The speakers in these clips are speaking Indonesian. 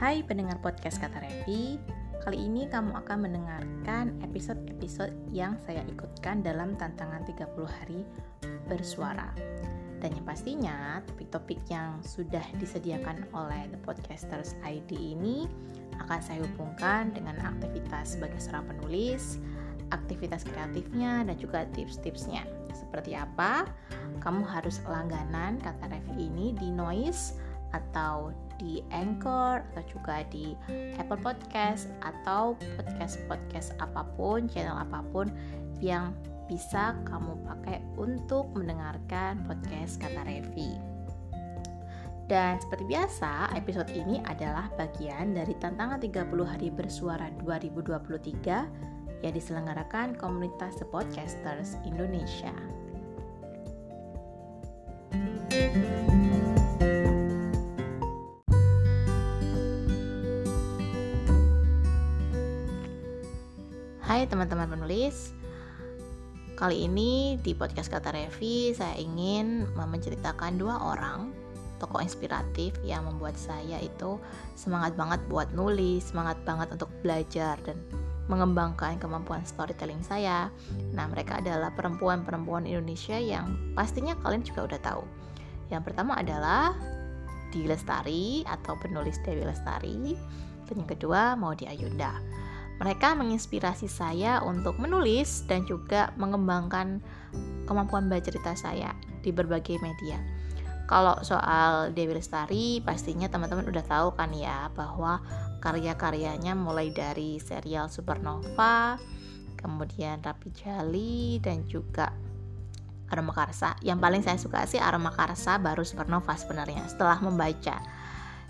Hai pendengar podcast Kata Revi Kali ini kamu akan mendengarkan episode-episode yang saya ikutkan dalam tantangan 30 hari bersuara Dan yang pastinya topik-topik yang sudah disediakan oleh The Podcasters ID ini akan saya hubungkan dengan aktivitas sebagai seorang penulis, aktivitas kreatifnya, dan juga tips-tipsnya. Seperti apa? Kamu harus langganan kata Revi ini di Noise atau di Anchor atau juga di Apple Podcast atau podcast-podcast apa pun, channel apa pun yang bisa kamu pakai untuk mendengarkan podcast kata Revi. Dan seperti biasa, episode ini adalah bagian dari tantangan 30 hari bersuara 2023 yang diselenggarakan komunitas The Podcasters Indonesia. Hai teman-teman penulis. Kali ini di podcast Kata Revi Saya ingin menceritakan dua orang Tokoh inspiratif yang membuat saya itu Semangat banget buat nulis Semangat banget untuk belajar Dan mengembangkan kemampuan storytelling saya. Nah mereka adalah perempuan-perempuan Indonesia yang pastinya kalian juga udah tahu. Yang pertama adalah Di Lestari atau penulis Dewi Lestari. Dan yang kedua Maudi Ayunda mereka menginspirasi saya untuk menulis dan juga mengembangkan kemampuan bercerita saya di berbagai media. Kalau soal Dewi Lestari, pastinya teman-teman udah tahu kan ya bahwa karya-karyanya mulai dari serial Supernova, kemudian Rapi Jali dan juga Aroma Karsa. Yang paling saya suka sih Aroma Karsa baru Supernova sebenarnya. Setelah membaca,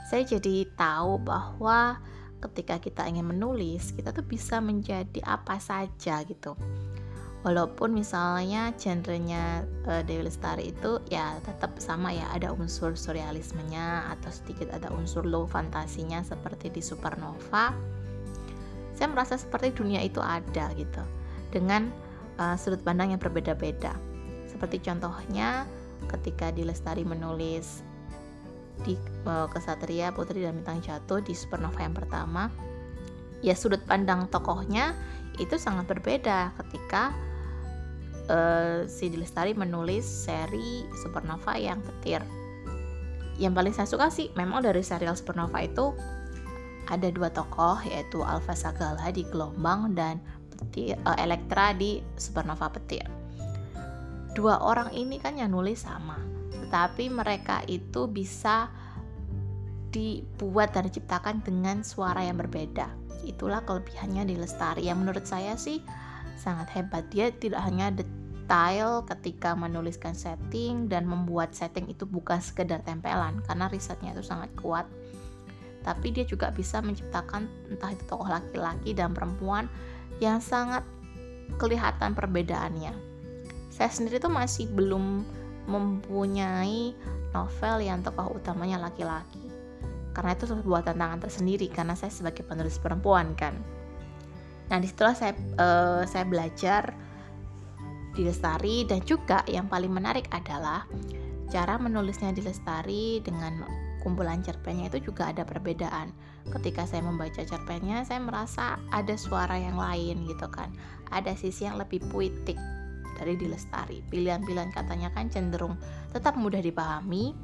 saya jadi tahu bahwa ketika kita ingin menulis kita tuh bisa menjadi apa saja gitu. Walaupun misalnya genrenya uh, Dewi Lestari itu ya tetap sama ya ada unsur surrealismenya atau sedikit ada unsur low fantasinya seperti di Supernova. Saya merasa seperti dunia itu ada gitu dengan uh, sudut pandang yang berbeda-beda. Seperti contohnya ketika di Lestari menulis di uh, Kesatria Putri dan Bintang Jatuh di Supernova yang pertama. Ya sudut pandang tokohnya itu sangat berbeda ketika uh, si Dilestari menulis seri Supernova yang petir. Yang paling saya suka sih memang dari serial Supernova itu ada dua tokoh yaitu Alpha Sagala di Gelombang dan petir, uh, Elektra di Supernova Petir dua orang ini kan yang nulis sama tetapi mereka itu bisa dibuat dan diciptakan dengan suara yang berbeda. Itulah kelebihannya di Lestari yang menurut saya sih sangat hebat. Dia tidak hanya detail ketika menuliskan setting dan membuat setting itu bukan sekedar tempelan karena risetnya itu sangat kuat. Tapi dia juga bisa menciptakan entah itu tokoh laki-laki dan perempuan yang sangat kelihatan perbedaannya. Saya sendiri tuh masih belum mempunyai novel yang tokoh utamanya laki-laki. Karena itu sebuah tantangan tersendiri karena saya sebagai penulis perempuan kan. Nah di situlah saya uh, saya belajar di Lestari dan juga yang paling menarik adalah cara menulisnya di Lestari dengan kumpulan cerpennya itu juga ada perbedaan. Ketika saya membaca cerpennya saya merasa ada suara yang lain gitu kan. Ada sisi yang lebih puitik dari di Lestari. Pilihan-pilihan katanya kan cenderung tetap mudah dipahami,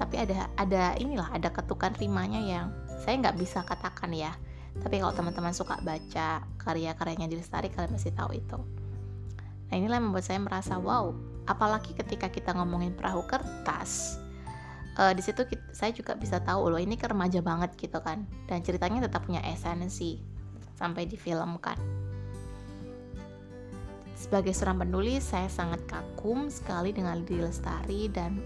tapi ada ada inilah ada ketukan rimanya yang saya nggak bisa katakan ya. Tapi kalau teman-teman suka baca karya-karyanya di Lestari, kalian pasti tahu itu. Nah inilah yang membuat saya merasa wow, apalagi ketika kita ngomongin perahu kertas, uh, di situ kita, saya juga bisa tahu loh ini ke remaja banget gitu kan, dan ceritanya tetap punya esensi sampai difilmkan. Sebagai seorang penulis, saya sangat kagum sekali dengan Lidi Lestari dan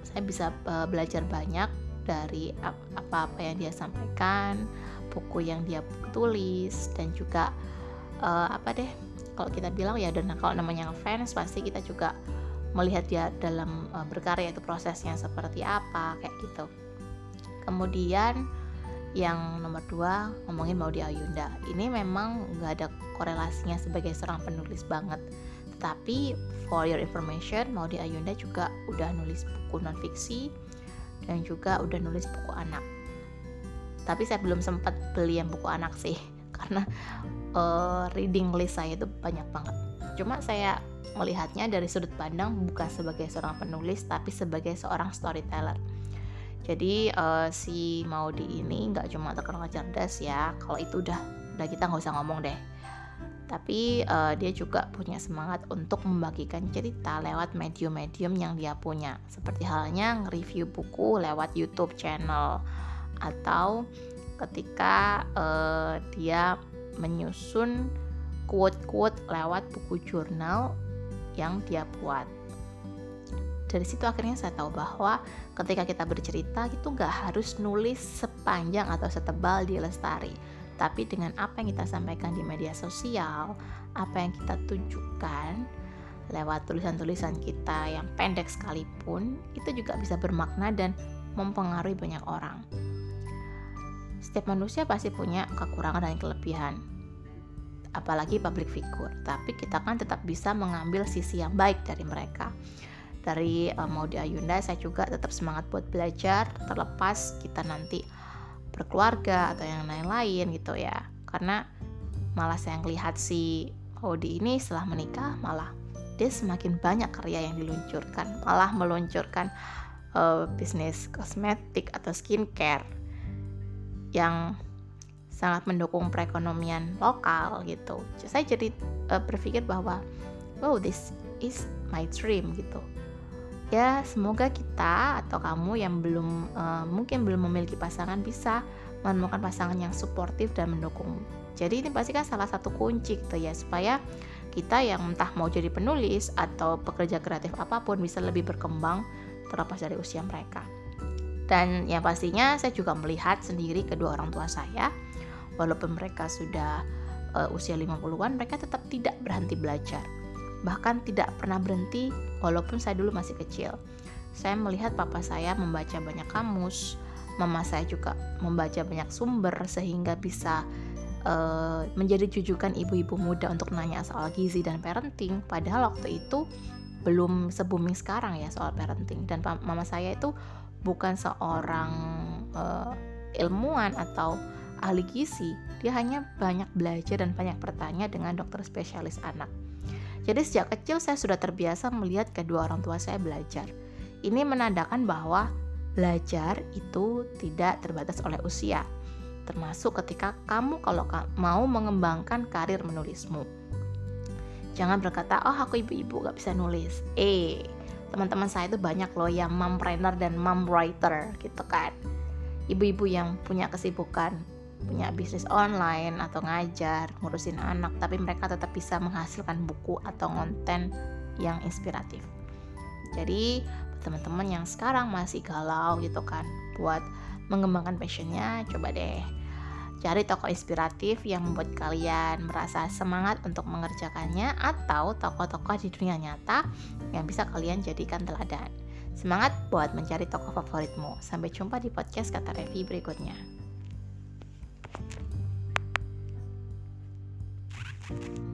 saya bisa uh, belajar banyak dari apa-apa yang dia sampaikan, buku yang dia tulis dan juga uh, apa deh kalau kita bilang ya dan kalau namanya fans pasti kita juga melihat dia dalam uh, berkarya itu prosesnya seperti apa kayak gitu. Kemudian yang nomor dua ngomongin Maudi Ayunda. Ini memang nggak ada korelasinya sebagai seorang penulis banget. Tetapi for your information Maudi Ayunda juga udah nulis buku non fiksi dan juga udah nulis buku anak. Tapi saya belum sempat beli yang buku anak sih karena uh, reading list saya itu banyak banget. Cuma saya melihatnya dari sudut pandang bukan sebagai seorang penulis tapi sebagai seorang storyteller jadi uh, si Maudi ini nggak cuma terkenal cerdas ya kalau itu udah udah kita nggak usah ngomong deh. Tapi uh, dia juga punya semangat untuk membagikan cerita lewat medium-medium yang dia punya. Seperti halnya nge-review buku lewat YouTube channel. Atau ketika uh, dia menyusun quote-quote lewat buku jurnal yang dia buat dari situ akhirnya saya tahu bahwa ketika kita bercerita itu gak harus nulis sepanjang atau setebal di lestari tapi dengan apa yang kita sampaikan di media sosial, apa yang kita tunjukkan lewat tulisan-tulisan kita yang pendek sekalipun, itu juga bisa bermakna dan mempengaruhi banyak orang. Setiap manusia pasti punya kekurangan dan kelebihan, apalagi public figure, tapi kita kan tetap bisa mengambil sisi yang baik dari mereka. Dari uh, Maudi Ayunda, saya juga tetap semangat buat belajar, terlepas kita nanti berkeluarga atau yang lain-lain gitu ya. Karena malah saya ngelihat si Audi ini setelah menikah malah dia semakin banyak karya yang diluncurkan malah meluncurkan uh, bisnis kosmetik atau skincare yang sangat mendukung perekonomian lokal gitu. Saya jadi uh, berpikir bahwa wow this is my dream gitu ya semoga kita atau kamu yang belum uh, mungkin belum memiliki pasangan bisa menemukan pasangan yang suportif dan mendukung. Jadi ini pasti kan salah satu kunci gitu ya supaya kita yang entah mau jadi penulis atau pekerja kreatif apa pun bisa lebih berkembang terlepas dari usia mereka. Dan yang pastinya saya juga melihat sendiri kedua orang tua saya walaupun mereka sudah uh, usia 50-an mereka tetap tidak berhenti belajar bahkan tidak pernah berhenti walaupun saya dulu masih kecil. Saya melihat papa saya membaca banyak kamus, mama saya juga membaca banyak sumber sehingga bisa uh, menjadi jujukan ibu-ibu muda untuk nanya soal gizi dan parenting. Padahal waktu itu belum se-booming sekarang ya soal parenting dan mama saya itu bukan seorang uh, ilmuwan atau ahli gizi. Dia hanya banyak belajar dan banyak bertanya dengan dokter spesialis anak. Jadi sejak kecil saya sudah terbiasa melihat kedua orang tua saya belajar. Ini menandakan bahwa belajar itu tidak terbatas oleh usia, termasuk ketika kamu kalau mau mengembangkan karir menulismu. Jangan berkata, oh aku ibu-ibu gak bisa nulis. Eh, teman-teman saya itu banyak loh yang mompreneur dan mom writer gitu kan. Ibu-ibu yang punya kesibukan punya bisnis online atau ngajar, ngurusin anak, tapi mereka tetap bisa menghasilkan buku atau konten yang inspiratif. Jadi, teman-teman yang sekarang masih galau gitu kan buat mengembangkan passionnya, coba deh cari tokoh inspiratif yang membuat kalian merasa semangat untuk mengerjakannya atau tokoh-tokoh di dunia nyata yang bisa kalian jadikan teladan. Semangat buat mencari tokoh favoritmu. Sampai jumpa di podcast kata Revi berikutnya. Thank you.